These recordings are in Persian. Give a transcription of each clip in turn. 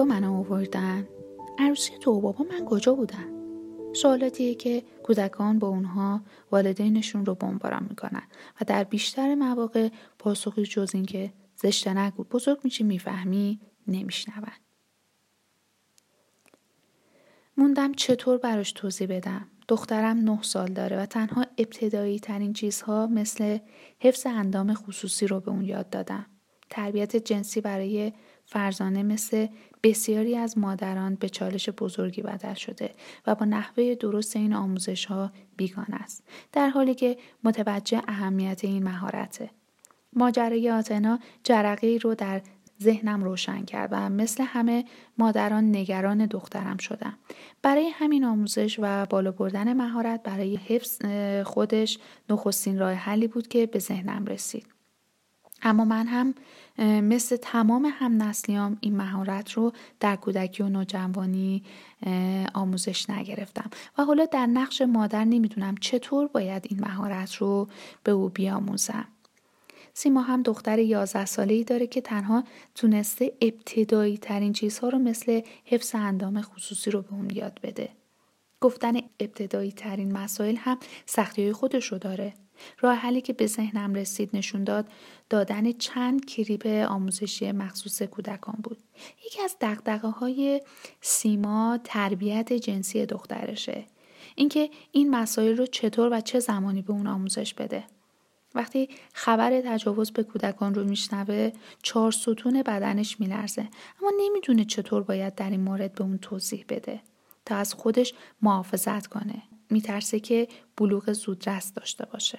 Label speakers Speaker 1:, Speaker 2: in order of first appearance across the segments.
Speaker 1: لک منو آوردن. عروسی تو بابا من کجا بودن؟ سوالاتیه که کودکان با اونها والدینشون رو بمباران می‌کنن و در بیشتر مواقع پاسخی جز اینکه زشته نگو بزرگ میشی می‌فهمی نمیشنون. موندم چطور براش توضیح بدم. دخترم نه سال داره و تنها ابتدایی ترین چیزها مثل حفظ اندام خصوصی رو به اون یاد دادم. تربیت جنسی برای فرزانه مثل بسیاری از مادران به چالش بزرگی بدل شده و با نحوه درست این آموزش ها بیگان است در حالی که متوجه اهمیت این مهارته. ماجرای آتنا جرقه رو در ذهنم روشن کرد و مثل همه مادران نگران دخترم شدم. برای همین آموزش و بالا بردن مهارت برای حفظ خودش نخستین راه حلی بود که به ذهنم رسید. اما من هم مثل تمام هم نسلیام این مهارت رو در کودکی و نوجوانی آموزش نگرفتم و حالا در نقش مادر نمی‌دونم چطور باید این مهارت رو به او بیاموزم. سیما هم دختر 11 ساله ای داره که تنها تونسته ابتدایی ترین چیزها رو مثل حفظ اندام خصوصی رو به اون یاد بده. گفتن ابتدایی ترین مسائل هم سختی های خودش رو داره. راه حلی که به ذهنم رسید نشون داد دادن چند کلیپ آموزشی مخصوص کودکان بود. یکی از دقدقه های سیما تربیت جنسی دخترشه. اینکه این مسائل رو چطور و چه زمانی به اون آموزش بده. وقتی خبر تجاوز به کودکان رو میشنوه چهار ستون بدنش میلرزه اما نمی‌دونه چطور باید در این مورد به اون توضیح بده تا از خودش محافظت کنه میترسه که بلوغ زودرس داشته باشه.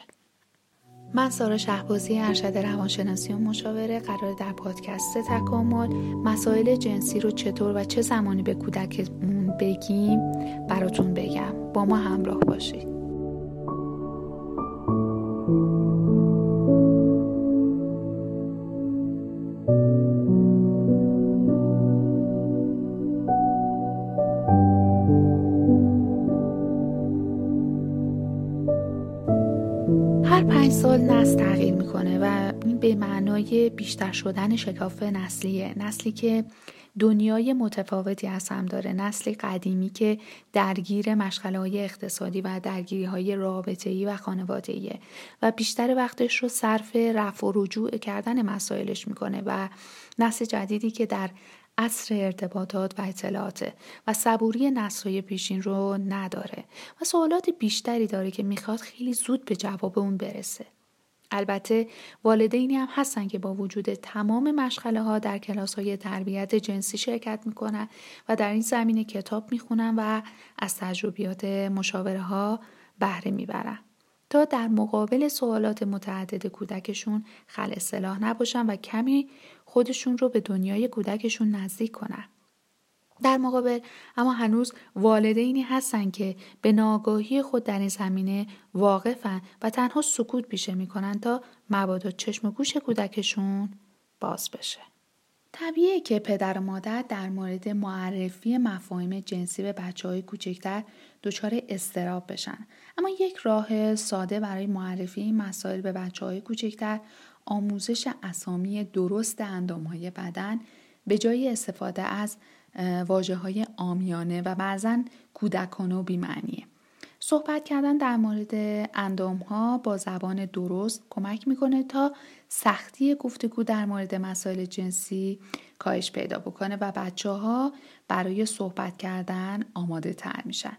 Speaker 1: من سارا شهبازی ارشد روانشناسی و مشاوره قرار در پادکست تکامل مسائل جنسی رو چطور و چه زمانی به کودکمون بگیم براتون بگم. با ما همراه باشید. بیشتر شدن شکاف نسلیه نسلی که دنیای متفاوتی از هم داره نسل قدیمی که درگیر مشغله های اقتصادی و درگیری های رابطه ای و خانواده و بیشتر وقتش رو صرف رفع و رجوع کردن مسائلش می‌کنه و نسل جدیدی که در اصر ارتباطات و اطلاعاته و صبوری نسلهای پیشین رو نداره و سوالات بیشتری داره که می‌خواد خیلی زود به جواب اون برسه. البته والدینی هم هستن که با وجود تمام مشغله ها در کلاس های تربیت جنسی شرکت می‌کنن و در این زمینه کتاب می‌خونن و از تجربیات مشاوره ها بهره می‌برن. تا در مقابل سوالات متعدد کودکشون خل اصلاح نباشن و کمی خودشون رو به دنیای کودکشون نزدیک کنن. در مقابل اما هنوز والدینی هستن که به ناگاهی خود در این زمینه واقفن و تنها سکوت پیشه می‌کنن تا مبادا چشم و گوش کودکشون باز بشه. طبیعیه که پدر و مادر در مورد معرفی مفاهیم جنسی به بچه های کوچکتر دچار استراب بشن. اما یک راه ساده برای معرفی این مسائل به بچه های کوچکتر آموزش اسامی درست اندام های بدن به جای استفاده از واجه های آمیانه و بعضا کودکانه و بیمعنیه. صحبت کردن در مورد اندام ها با زبان درست کمک می‌کنه تا سختی گفتگو در مورد مسائل جنسی کاهش پیدا بکنه و بچه ها برای صحبت کردن آماده تر میشن.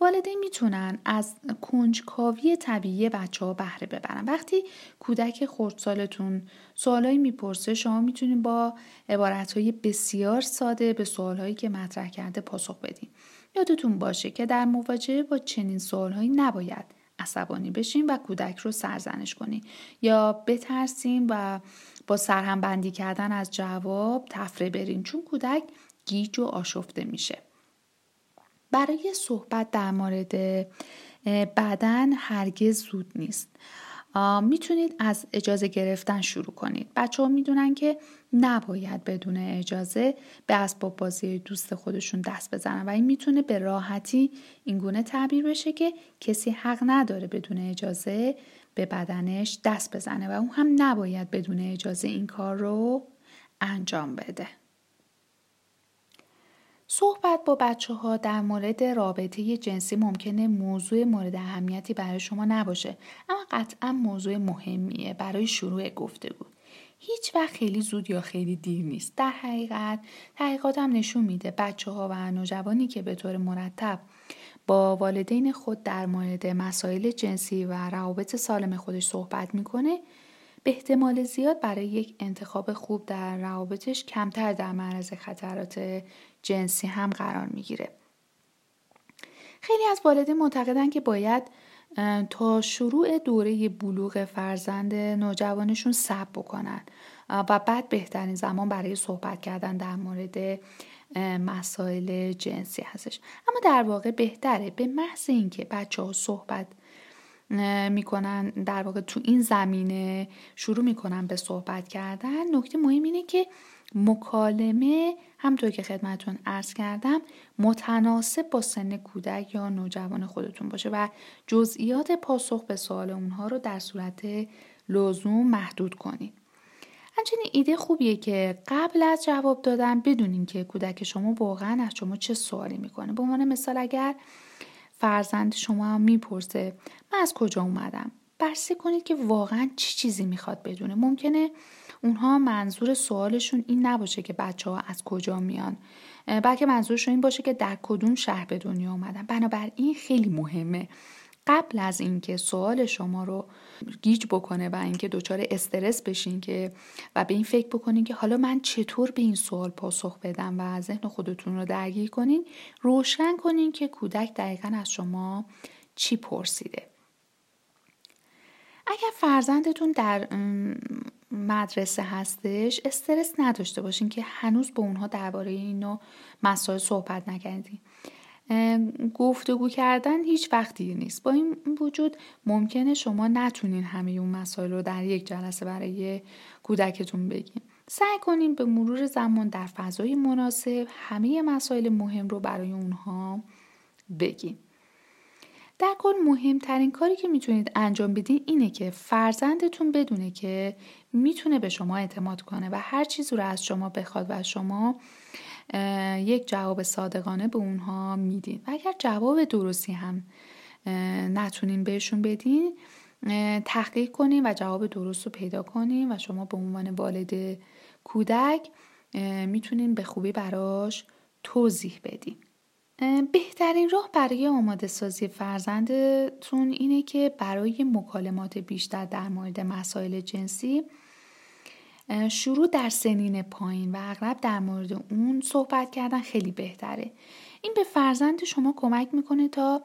Speaker 1: والدین می‌تونن از کنجکاوی طبیعی بچه ها بهره ببرن. وقتی کودک خردسالتون سوالایی می‌پرسه شما می‌تونید با عبارتهای بسیار ساده به سوالهایی که مطرح کرده پاسخ بدین. یادتون باشه که در مواجهه با چنین سوالهایی نباید عصبانی بشین و کودک رو سرزنش کنین. یا بترسیم و با سرهم بندی کردن از جواب تفره برین چون کودک گیج و آشفته میشه. برای صحبت در مورد بدن هرگز زود نیست می‌تونید از اجازه گرفتن شروع کنید بچه ها می‌دونن که نباید بدون اجازه به اسباب بازی دوست خودشون دست بزنن و این می‌تونه به راحتی اینگونه تعبیر بشه که کسی حق نداره بدون اجازه به بدنش دست بزنه و اون هم نباید بدون اجازه این کار رو انجام بده. صحبت با بچه ها در مورد رابطه جنسی ممکنه موضوع مورد اهمیتی برای شما نباشه اما قطعا موضوع مهمیه برای شروع گفتگو. هیچ وقت خیلی زود یا خیلی دیر نیست. در حقیقت تحقیقات هم نشون میده بچه ها و نوجوانی که به طور مرتب با والدین خود در مورد مسائل جنسی و روابط سالم خودش صحبت می‌کنه به احتمال زیاد برای یک انتخاب خوب در روابطش کمتر در معرض خطرات جنسی هم قرار می‌گیره. خیلی از والدین معتقدن که باید تا شروع دوره بلوغ فرزند نوجوانشون صبر بکنن و بعد بهترین زمان برای صحبت کردن در مورد مسائل جنسی هستش اما در واقع بهتره به محض اینکه بچه ها صحبت می‌کنن در واقع تو این زمینه شروع می‌کنن به صحبت کردن نکته مهم اینه که مکالمه همطور که خدمتون ارز کردم متناسب با سن کودک یا نوجوان خودتون باشه و جزئیات پاسخ به سوال اونها رو در صورت لزوم محدود کنید. همچنین ایده خوبیه که قبل از جواب دادن بدونین که کودک شما واقعا از شما چه سوالی می‌کنه. به عنوان مثال اگر فرزند شما می‌پرسه من از کجا اومدم؟ بررسی کنید که واقعا چی چیزی می‌خواد بدونه. ممکنه اونها منظور سوالشون این نباشه که بچه ها از کجا میان. بلکه منظورشون این باشه که در کدوم شهر به دنیا اومدن. بنابراین خیلی مهمه. قبل از اینکه سوال شما رو گیج بکنه و اینکه دچار استرس بشین که و به این فکر بکنین که حالا من چطور به این سوال پاسخ بدم و ذهن خودتون رو درگیر کنین روشن کنین که کودک دقیقا از شما چی پرسیده. اگر فرزندتون در مدرسه هستش استرس نداشته باشین که هنوز با اونها درباره اینو مسائل صحبت نکردین. گفتگو کردن هیچ وقت دیر نیست. با این وجود ممکنه شما نتونین همه اون مسائل رو در یک جلسه برای کودکتون بگین. سعی کنین به مرور زمان در فضای مناسب همه مسائل مهم رو برای اونها بگین. در کل مهمترین کاری که می‌تونید انجام بدین اینه که فرزندتون بدونه که می‌تونه به شما اعتماد کنه و هر چیزی رو از شما بخواد و شما یک جواب صادقانه به اونها میدین. و اگر جواب درستی هم نتونین بهشون بدین تحقیق کنین و جواب درست رو پیدا کنین و شما به عنوان والد کودک می‌تونین به خوبی براش توضیح بدین. بهترین راه برای آماده سازی فرزندتون اینه که برای مکالمات بیشتر در مورد مسائل جنسی شروع در سنین پایین و اغلب در مورد اون صحبت کردن خیلی بهتره. این به فرزند شما کمک می‌کنه تا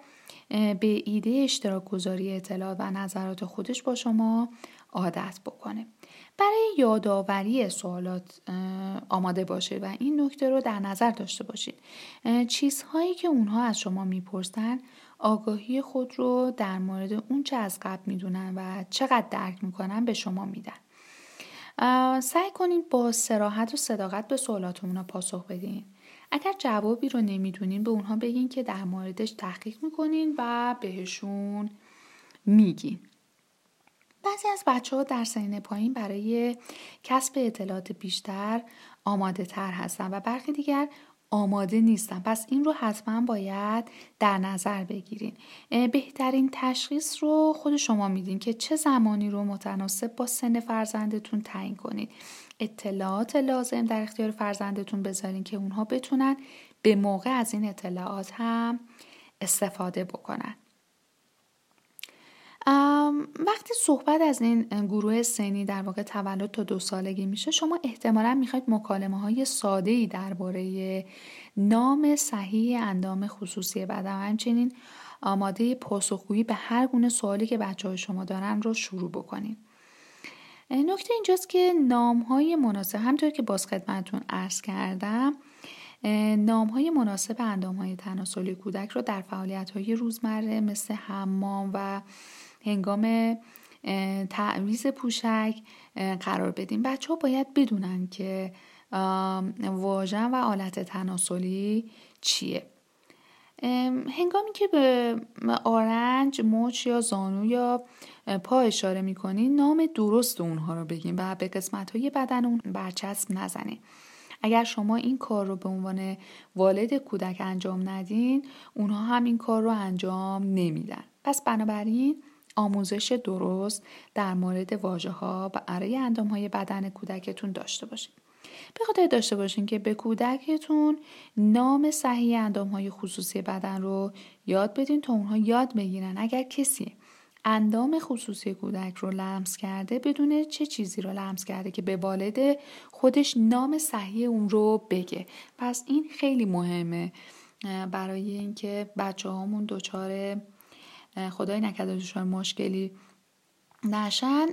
Speaker 1: به ایده اشتراک گذاری اطلاعات و نظرات خودش با شما عادت بکنه. برای یادآوری سوالات آماده باشه و این نکته رو در نظر داشته باشید چیزهایی که اونها از شما می‌پرسن آگاهی خود رو در مورد اون چه از قبل می‌دونن و چقدر درک می‌کنن به شما میدن. سعی کنین با سراحت و صداقت به سوالات پاسخ بدین. اگر جوابی رو نمی‌دونین به اونها بگین که در موردش تحقیق می‌کنین و بهشون میگین. بعضی از بچه ها در سنین پایین برای کسب اطلاعات بیشتر آماده تر هستن و برخی دیگر آماده نیستن پس این رو حتما باید در نظر بگیرین. بهترین تشخیص رو خود شما میدین که چه زمانی رو متناسب با سن فرزندتون تعیین کنید اطلاعات لازم در اختیار فرزندتون بذارین که اونها بتونن به موقع از این اطلاعات هم استفاده بکنن. وقتی صحبت از این گروه سنی در واقع تولد تا دو سالگی میشه شما احتمالا می‌خواید مکالمه های ساده ای درباره نام صحیح اندام خصوصی بدن همچنین آماده پاسخگویی به هر گونه سوالی که بچه های شما دارن رو شروع بکنید نکته اینجاست که نام های مناسب همطور که باز خدمتتون عرض کردم نام های مناسب اندام های تناسلی کودک رو در فعالیت های روزمره مثل حمام و هنگام تعویز پوشک قرار بدیم. بچه ها باید بدونن که واژن و آلت تناسلی چیه. هنگامی که به آرنج، مچ یا زانو یا پا اشاره می‌کنین نام درست اونها رو بگین و به قسمت های بدن اون برچسب نزنین اگر شما این کار رو به عنوان والد کودک انجام ندین اونها هم این کار رو انجام نمیدن. پس بنابراین آموزش درست در مورد واژه ها برای اندام های بدن کودکتون داشته باشین. به خاطر داشته باشین که به کودکتون نام صحیح اندام های خصوصی بدن رو یاد بدین تا اونها یاد بگیرن. اگر کسی اندام خصوصی کودک رو لمس کرده بدون چه چیزی رو لمس کرده که به والد خودش نام صحیح اون رو بگه. پس این خیلی مهمه. برای اینکه بچه هامون دچار خدای نکرده دچار مشکلی نشن.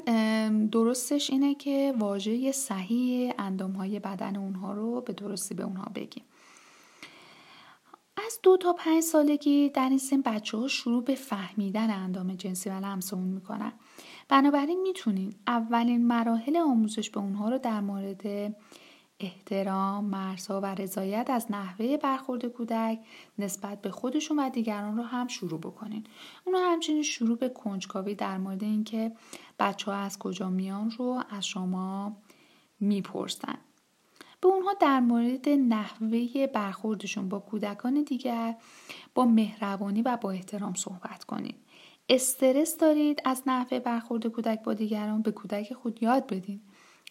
Speaker 1: درستش اینه که واژه صحیح اندام های بدن اونها رو به درستی به اونها بگیم. از دو تا پنج سالگی در این سن بچه ها شروع به فهمیدن اندام جنسی و لمس اون می‌کنن. بنابراین می‌تونین اولین مراحل آموزش به اونها رو در مورد احترام، مرزها و رضایت از نحوه برخورد کودک نسبت به خودشون و دیگران رو هم شروع بکنین. اونا همچنین شروع به کنجکاوی در مورد اینکه بچه ها از کجا میان رو از شما می‌پرسن. به اونها در مورد نحوه برخوردشون با کودکان دیگر با مهربانی و با احترام صحبت کنید. استرس دارید از نحوه برخورد کودک با دیگران به کودک خود یاد بدین.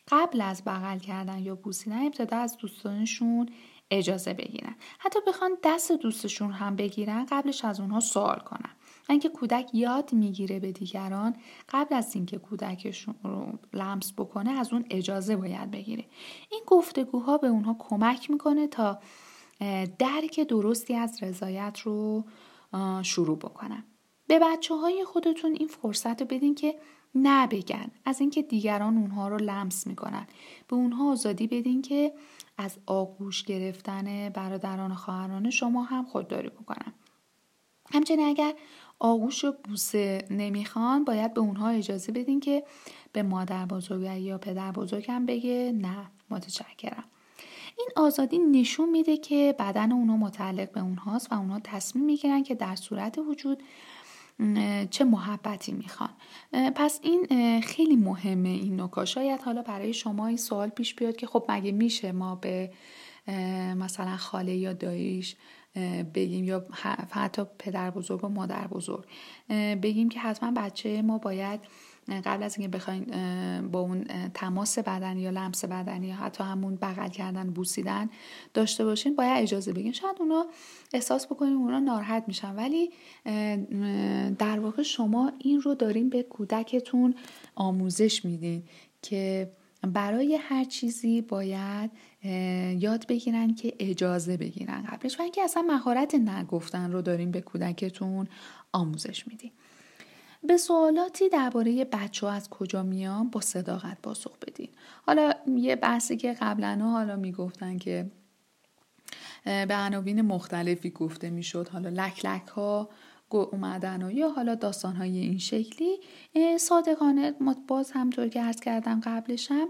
Speaker 1: قبل از بغل کردن یا بوسیدن ابتدا از دوستانشون اجازه بگیرن. حتی بخوان دست دوستشون هم بگیرن قبلش از اونها سوال کنن. اینکه کودک یاد می‌گیره به دیگران قبل از اینکه کودکشون رو لمس بکنه از اون اجازه باید بگیره. این گفتگوها به اونها کمک می‌کنه تا درک درستی از رضایت رو شروع بکنن. به بچه های خودتون این فرصت رو بدین که نبگن. از اینکه دیگران اونها رو لمس می‌کنن. به اونها آزادی بدین که از آغوش گرفتن برادران و خواهران شما هم خودداری بکنن. همچنین اگر آغوش و بوسه نمی‌خوان باید به اونها اجازه بدین که به مادر بزرگ یا پدر بزرگم بگه نه متشکرم. این آزادی نشون میده که بدن اونها متعلق به اونهاست و اونها تصمیم می‌گیرن که در صورت وجود چه محبتی می‌خوان. پس این خیلی مهمه این نکات شاید حالا برای شما این سوال پیش بیاد که خب مگه میشه ما به مثلا خاله یا داییش بگیم یا حتی پدر بزرگ و مادر بزرگ بگیم که حتما بچه ما باید قبل از اینکه بخواین با اون تماس بدنی یا لمس بدنی یا حتی همون بغل کردن بوسیدن داشته باشین باید اجازه بگین. شاید اونا احساس بکنیم اونا ناراحت میشن. ولی در واقع شما این رو دارین به کودکتون آموزش میدین که برای هر چیزی باید یاد بگیرن که اجازه بگیرن قبلش و اینکه اصلا مهارت نگفتن رو داریم به کودکتون آموزش میدیم به سوالاتی درباره بچه ها از کجا میان با صداقت پاسخ بدین. حالا یه بحثی که قبلا حالا می‌گفتن که به عناوین مختلفی گفته می‌شد. حالا لک لک ها اومدن و یا حالا داستان های این شکلی. صادقانه باز همطور که عرض کردم قبلشم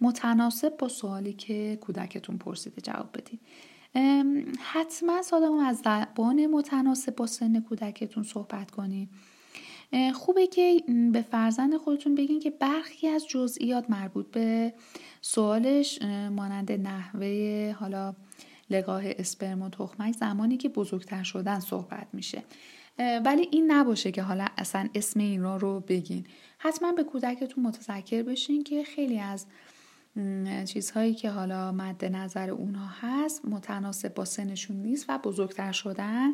Speaker 1: متناسب با سوالی که کودکتون پرسیده جواب بدید حتما صادقانه از زبان متناسب با سن کودکتون صحبت کنید خوبه که به فرزند خودتون بگین که برخی از جزئیات مربوط به سوالش مانند نحوه حالا لگاه اسپرم و تخمک زمانی که بزرگتر شدن صحبت میشه. ولی این نباشه که حالا اصلا اسم این را رو بگین. حتما به کودکتون متذکر بشین که خیلی از چیزهایی که حالا مد نظر اونها هست متناسب با سنشون نیست و بزرگتر شدن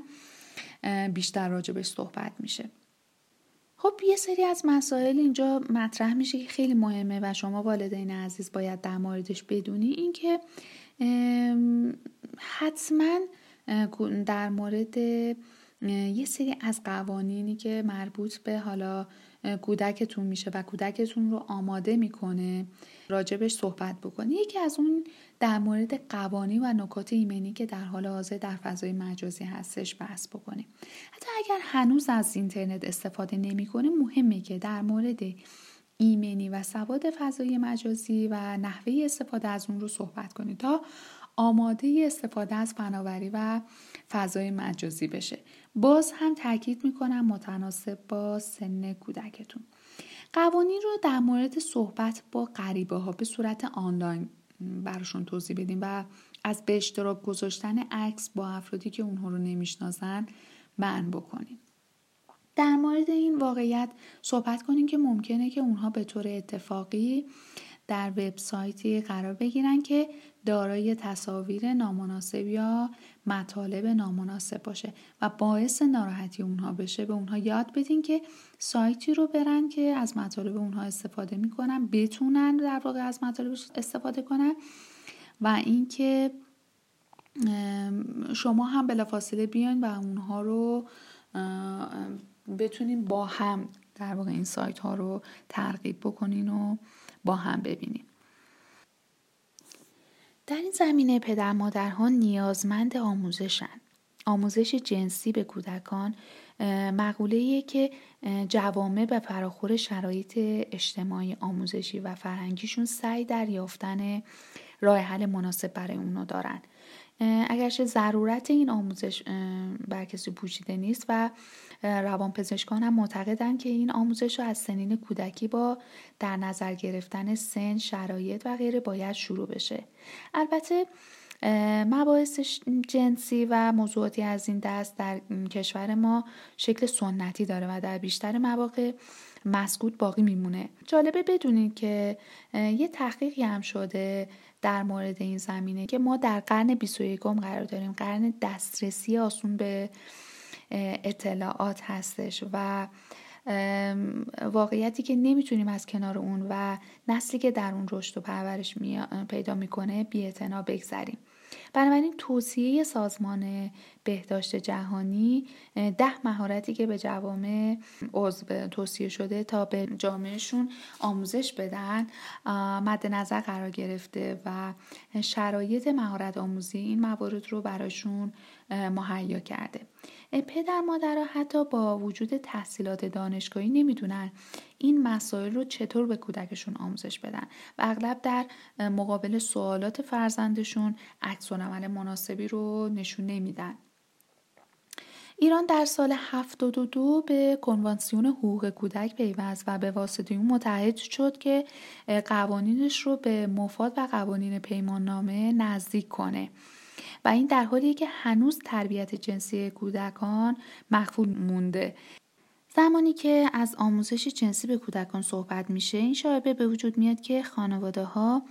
Speaker 1: بیشتر راجبش صحبت میشه. خب یه سری از مسائل اینجا مطرح میشه که خیلی مهمه و شما والدین عزیز باید در موردش بدونی. اینکه حتما در مورد یه سری از قوانینی که مربوط به حالا کودکتون میشه و کودکتون رو آماده می‌کنه راجبش صحبت بکنی. یکی از اون در مورد قوانین و نکات ایمنی که در حال حاضر در فضای مجازی هستش بحث بکنیم. حتی اگر هنوز از اینترنت استفاده نمی مهمه که در مورد ایمنی و سواد فضای مجازی و نحوه استفاده از اون رو صحبت کنید تا آماده استفاده از فناوری و فضای مجازی بشه. باز هم تاکید می‌کنم متناسب با سن کودکتون. قوانین رو در مورد صحبت با غریبه ها به صورت آنلاین براشون توضیح بدیم و از به اشتراک گذاشتن عکس با افرادی که اونها رو نمی‌شناسن من بکنیم. در مورد این واقعیت صحبت کنیم که ممکنه که اونها به طور اتفاقی در وبسایتی قرار بگیرن که دارای تصاویر نامناسب یا مطالب نامناسب باشه و باعث ناراحتی اونها بشه. به اونها یاد بدین که سایتی رو برن که از مطالب اونها استفاده می‌کنن بتونن در واقع از مطالب استفاده کنن و اینکه شما هم بلافاصله بیاین و اونها رو بتونین با هم در واقع این سایت ها رو ترغیب بکنین و با هم ببینیم در این زمینه پدر مادرها نیازمند آموزشن آموزش جنسی به کودکان مقوله که جوامع به فراخور شرایط اجتماعی آموزشی و فرهنگیشون سعی در یافتن راه حل مناسب برای اونو دارن. اگرچه ضرورت این آموزش بر کسی پوشیده نیست و روانپزشکان هم معتقدند که این آموزش رو از سنین کودکی با در نظر گرفتن سن شرایط و غیره باید شروع بشه. البته مباحث جنسی و موضوعاتی از این دست در کشور ما شکل سنتی داره و در بیشتر مواقع مسکوت باقی میمونه. جالبه بدونید که یه تحقیقی هم شده در مورد این زمینه که ما در قرن 21 قرار داریم. قرن دسترسی آسون به اطلاعات هستش و واقعیتی که نمی‌تونیم از کنار اون و نسلی که در اون رشد و پرورش پیدا می‌کنه بی بگذریم. بنابراین توصیه سازمان بهداشت جهانی ده مهارتی که به جوامع عضو توصیه شده تا به جامعهشون آموزش بدن مد نظر قرار گرفته و شرایط مهارت آموزی این موارد رو براشون مهیا کرده. پدر مادرها حتی با وجود تحصیلات دانشگاهی نمی‌دونن این مسائل رو چطور به کودکشون آموزش بدن. و اغلب در مقابل سوالات فرزندشون عکس عمل مناسبی رو نشون نمیدن. ایران در سال 72 به کنوانسیون حقوق کودک پیوست و به واسطه اون متحد شد که قوانینش رو به مفاد و قوانین پیمان نامه نزدیک کنه. و این در حالیه که هنوز تربیت جنسی کودکان مخفول مونده. زمانی که از آموزش جنسی به کودکان صحبت میشه این شایبه به وجود میاد که خانواده ها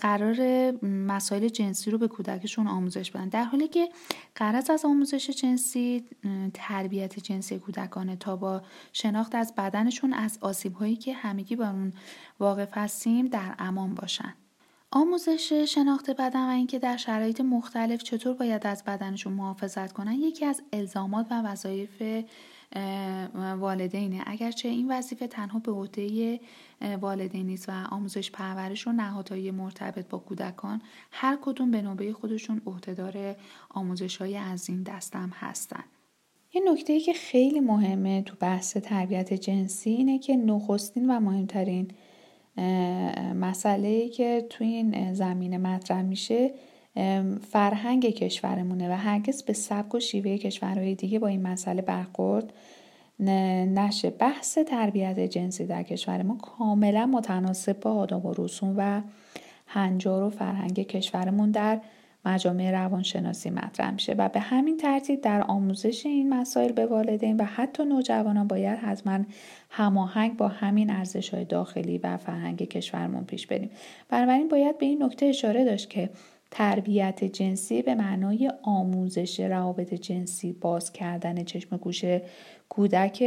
Speaker 1: قرار مسائل جنسی رو به کودکشون آموزش بدن. در حالی که قرض از آموزش جنسی تربیت جنسی کودکانه تا با شناخت از بدنشون از آسیب هایی که همگی با اون واقف هستیم در امان باشن. آموزش شناخت بدن و اینکه در شرایط مختلف چطور باید از بدنشون محافظت کنن یکی از الزامات و وظایف والدینه. اگرچه این وظیفه تنها به عهده والدین نیست و آموزش پرورش و نهادهای مرتبط با کودکان هر کدوم به نوبه خودشون عهدهدار آموزش های از این دستم هستن. یه نکته که خیلی مهمه تو بحث تربیت جنسی اینه که نخستین و مهمترین مسئله که توی این زمینه مطرح میشه فرهنگ کشورمونه و هرگز به سبک و شیوه کشورهای دیگه با این مسئله برخورد نشه. بحث تربیت جنسی در کشور ما کاملا متناسب با آداب و رسوم و هنجار و فرهنگ کشورمون در مجامع روانشناسی مطرح میشه و به همین ترتیب در آموزش این مسائل به والدین و حتی نوجوانان باید حتما هماهنگ با همین ارزش های داخلی و فرهنگ کشورمون پیش بریم. بنابراین باید به این نکته اشاره داشت که تربیت جنسی به معنای آموزش روابط جنسی باز کردن چشم گوش کودک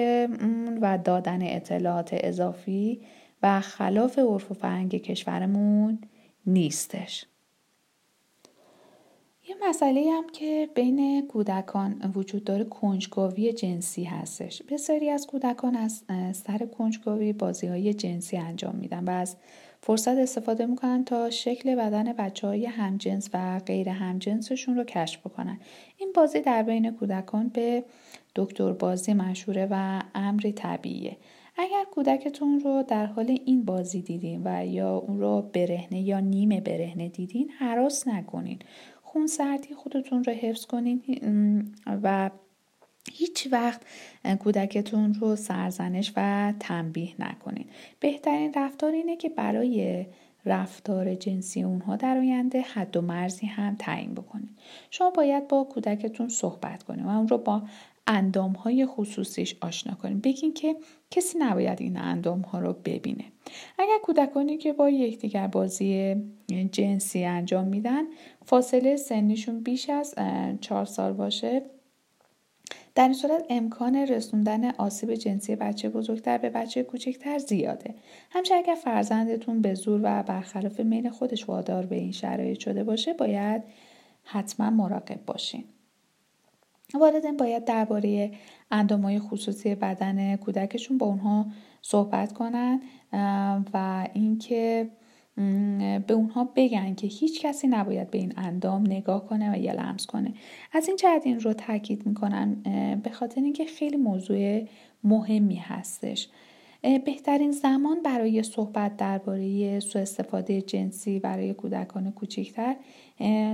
Speaker 1: و دادن اطلاعات اضافی و خلاف عرف و فرهنگ کشورمون نیستش. یه مسئله هم که بین کودکان وجود داره کنجکاوی جنسی هستش. بسیاری از کودکان از سر کنجکاوی بازی های جنسی انجام میدن و از فرصت استفاده می‌کنن تا شکل بدن بچه های همجنس و غیر همجنسشون رو کشف بکنن. این بازی در بین کودکان به دکتر بازی مشهوره و امری طبیعیه. اگر کودکتون رو در حال این بازی دیدین و یا اون رو برهنه یا نیمه برهنه دیدین حراس نکنین. خون سردی خودتون رو حفظ کنین. و هیچ وقت کودکتون رو سرزنش و تنبیه نکنین. بهترین رفتار اینه که برای رفتار جنسی اونها در آینده حد و مرزی هم تعیین بکنید شما باید با کودکتون صحبت کنید و اون رو با اندام های خصوصیش آشنا کنید بگین که کسی نباید این اندام ها رو ببینه. اگر کودکانی که با یکدیگر بازی جنسی انجام میدن فاصله سنیشون بیش از چهار سال باشه. در این صورت امکان رسوندن آسیب جنسی بچه بزرگتر به بچه کوچکتر زیاده. همچنین اگر فرزندتون به زور و برخلاف میل خودش وادار به این شرایط شده باشه باید حتما مراقب باشین. والدین باید درباره اندامهای خصوصی بدن کودکشون با اونها صحبت کنن و اینکه به اونها بگن که هیچ کسی نباید به این اندام نگاه کنه و یا لمس کنه. از این جهت این رو تاکید می‌کنم به خاطر اینکه خیلی موضوع مهمی هستش. بهترین زمان برای صحبت درباره سوء استفاده جنسی برای کودکان کوچکتر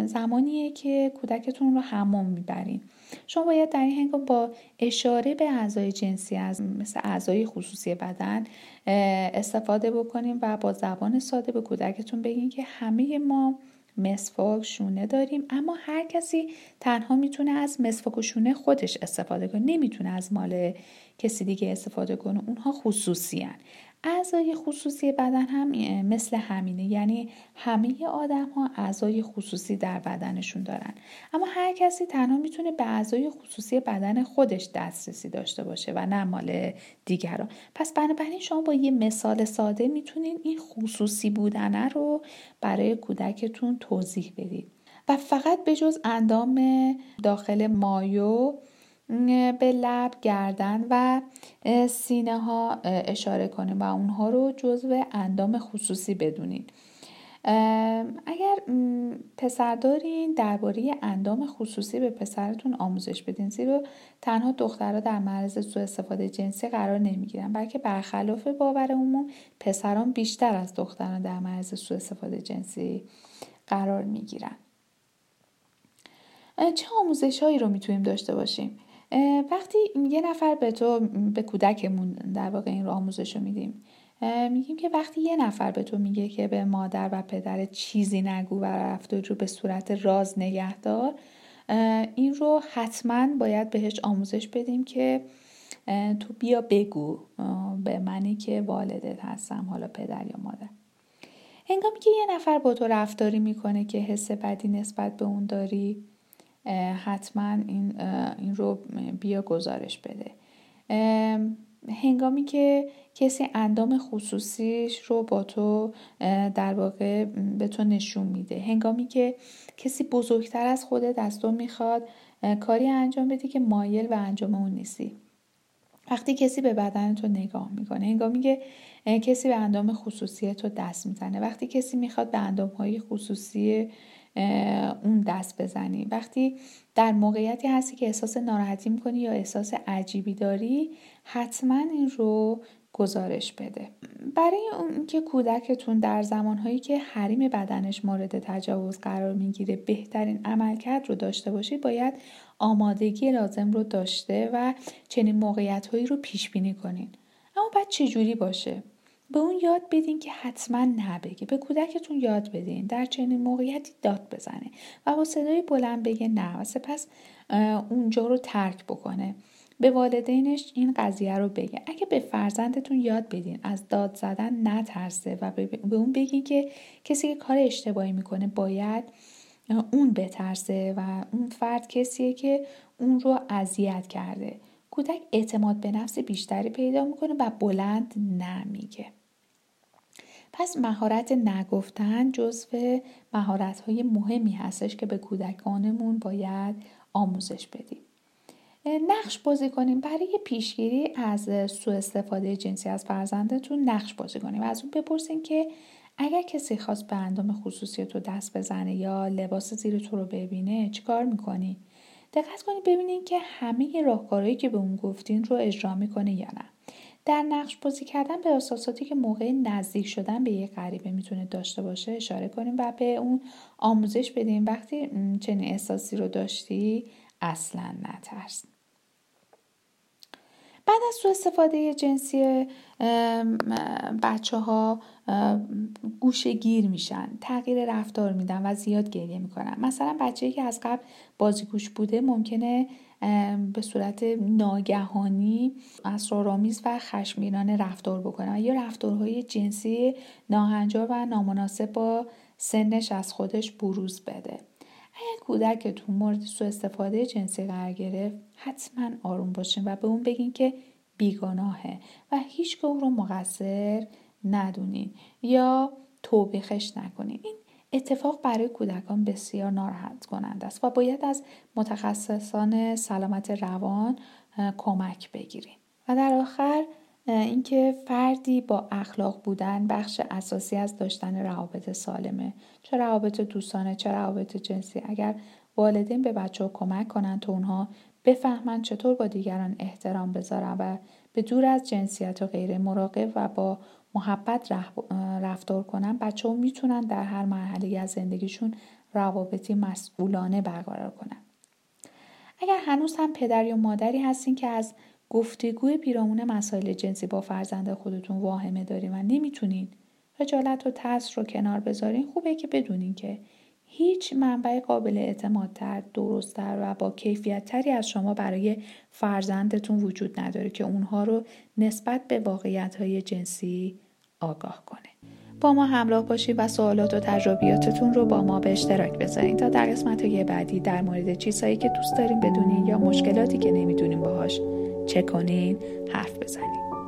Speaker 1: زمانیه که کودکتون رو حمام می‌برین. شما باید در این هنگام با اشاره به اعضای جنسی از مثل اعضای خصوصی بدن استفاده بکنیم و با زبان ساده به کودکتون بگین که همه ما مسواک شونه داریم. اما هر کسی تنها می‌تونه از مسواک و شونه خودش استفاده کنه. نمی‌تونه از مال کسی دیگه استفاده کنه. اونها خصوصی هن. اعضای خصوصی بدن هم مثل همینه. یعنی همه آدم ها اعضای خصوصی در بدنشون دارن. اما هر کسی تنها می‌تونه به اعضای خصوصی بدن خودش دسترسی داشته باشه و نه مال دیگران. پس بنابراین شما با یه مثال ساده می‌تونین این خصوصی بودنه رو برای کودکتون توضیح بدید و فقط به جز اندام داخل مایو به لب گردن و سینه ها اشاره کنیم و اونها رو جزو اندام خصوصی بدونید اگر پسر دارین درباره اندام خصوصی به پسرتون آموزش بدین. زیرا تنها دخترها در معرض سوء استفاده جنسی قرار نمی‌گیرن بلکه برخلاف باور عموم پسران بیشتر از دختران در معرض سوء استفاده جنسی قرار می‌گیرن. چه آموزش هایی رو می‌تونیم داشته باشیم؟ وقتی یه نفر به تو به کودکمون در واقع این رو آموزش رو میدیم میگیم که وقتی یه نفر به تو میگه که به مادر و پدر چیزی نگو و رفت رو به صورت راز نگهدار این رو حتما باید بهش آموزش بدیم که تو بیا بگو به منی که والدت هستم حالا پدر یا مادر. هنگامی که یه نفر با تو رفتاری می‌کنه که حس بدی نسبت به اون داری حتما این, این رو بیا گزارش بده. هنگامی که کسی اندام خصوصیش رو با تو در واقع به تو نشون میده. هنگامی که کسی بزرگتر از خودت از تو می‌خواد کاری انجام بدی که مایل و انجام اون نیستی. وقتی کسی به بدن تو نگاه می‌کنه هنگامی که کسی به اندام خصوصی تو دست می‌زنه وقتی کسی می‌خواد به اندام های خصوصی اون دست بزنی. وقتی در موقعیتی هستی که احساس ناراحتی می‌کنی یا احساس عجیبی داری حتما این رو گزارش بده. برای اون که کودکتون در زمانهایی که حریم بدنش مورد تجاوز قرار می‌گیره بهترین عملکرد رو داشته باشید باید آمادگی لازم رو داشته و چنین موقعیت هایی رو پیش بینی کنین. اما بعد چجوری باشه؟ به اون یاد بدین که حتما نبگه به کودکتون یاد بدین در چنین موقعیتی داد بزنه و با صدای بلند بگه نه و سپس اونجا رو ترک بکنه. به والدینش این قضیه رو بگه. اگه به فرزندتون یاد بدین از داد زدن نترسه و به اون بگین که کسی که کار اشتباهی می‌کنه باید اون بترسه و اون فرد کسیه که اون رو اذیت کرده. کودک اعتماد به نفس بیشتری پیدا می‌کنه و بلند نمیگه. پس مهارت نگفتن جزو مهارت های مهمی هستش که به کودکانمون باید آموزش بدیم. نقش بازی کنیم. برای پیشگیری از سوء استفاده جنسی از فرزندتون نقش بازی کنیم. و از اون بپرسین که اگر کسی خواست به اندام خصوصی تو دست بزنه یا لباس زیر تو رو ببینه چیکار می‌کنی؟ دقت کنید ببینین که همه راهکارهایی که به اون گفتین رو اجرا می‌کنه یا نه. در نقش بازی کردن به احساساتی که موقع نزدیک شدن به یک غریبه می‌تونه داشته باشه اشاره کنیم و به اون آموزش بدیم. وقتی چنین احساسی رو داشتی اصلا نترس. بعد از سو استفاده جنسی بچه ها گوشه گیر میشن تغییر رفتار میدن و زیاد گریه می‌کنن. مثلا بچه که از قبل بازیگوش بوده ممکنه به صورت ناگهانی اسرارآمیز و خشمگینانه رفتار بکنه. و یا رفتارهای جنسی ناهنجار و نامناسب با سنش از خودش بروز بده. اگر کودک تو مورد سوء استفاده جنسی قرار گرفت حتما آروم باشین و به اون بگین که بیگناهه و هیچ رو مقصر ندونین یا توبیخش نکنین. این اتفاق برای کودکان بسیار ناراحت کننده است و باید از متخصصان سلامت روان کمک بگیریم. و در آخر اینکه فردی با اخلاق بودن بخش اساسی از داشتن روابط سالمه چه روابط دوستانه چه روابط جنسی اگر والدین به بچه ها کمک کنند تا اونها بفهمند چطور با دیگران احترام بذارن و به دور از جنسیت و غیر مراقب و با محبت رفتار کنن بچه ها می‌تونن در هر مرحله از زندگیشون روابطی مسئولانه برقرار کنن. اگر هنوز هم پدر یا مادری هستین که از گفتگوی پیرامون مسائل جنسی با فرزند خودتون واهمه دارین و نمی‌تونین خجالت و ترس رو کنار بذارین خوبه که بدونین که هیچ منبع قابل اعتمادتر درستتر و با کیفیت تری از شما برای فرزندتون وجود نداره که اونها رو نسبت به واقعیت های جنسی آگاه کنه. با ما همراه باشید و سوالات و تجربیاتتون رو با ما به اشتراک بذارین تا در قسمت های بعدی در مورد چیزهایی که دوست داریم بدونین یا مشکلاتی که نمی‌دونیم باهاش چه کنین حرف بزنیم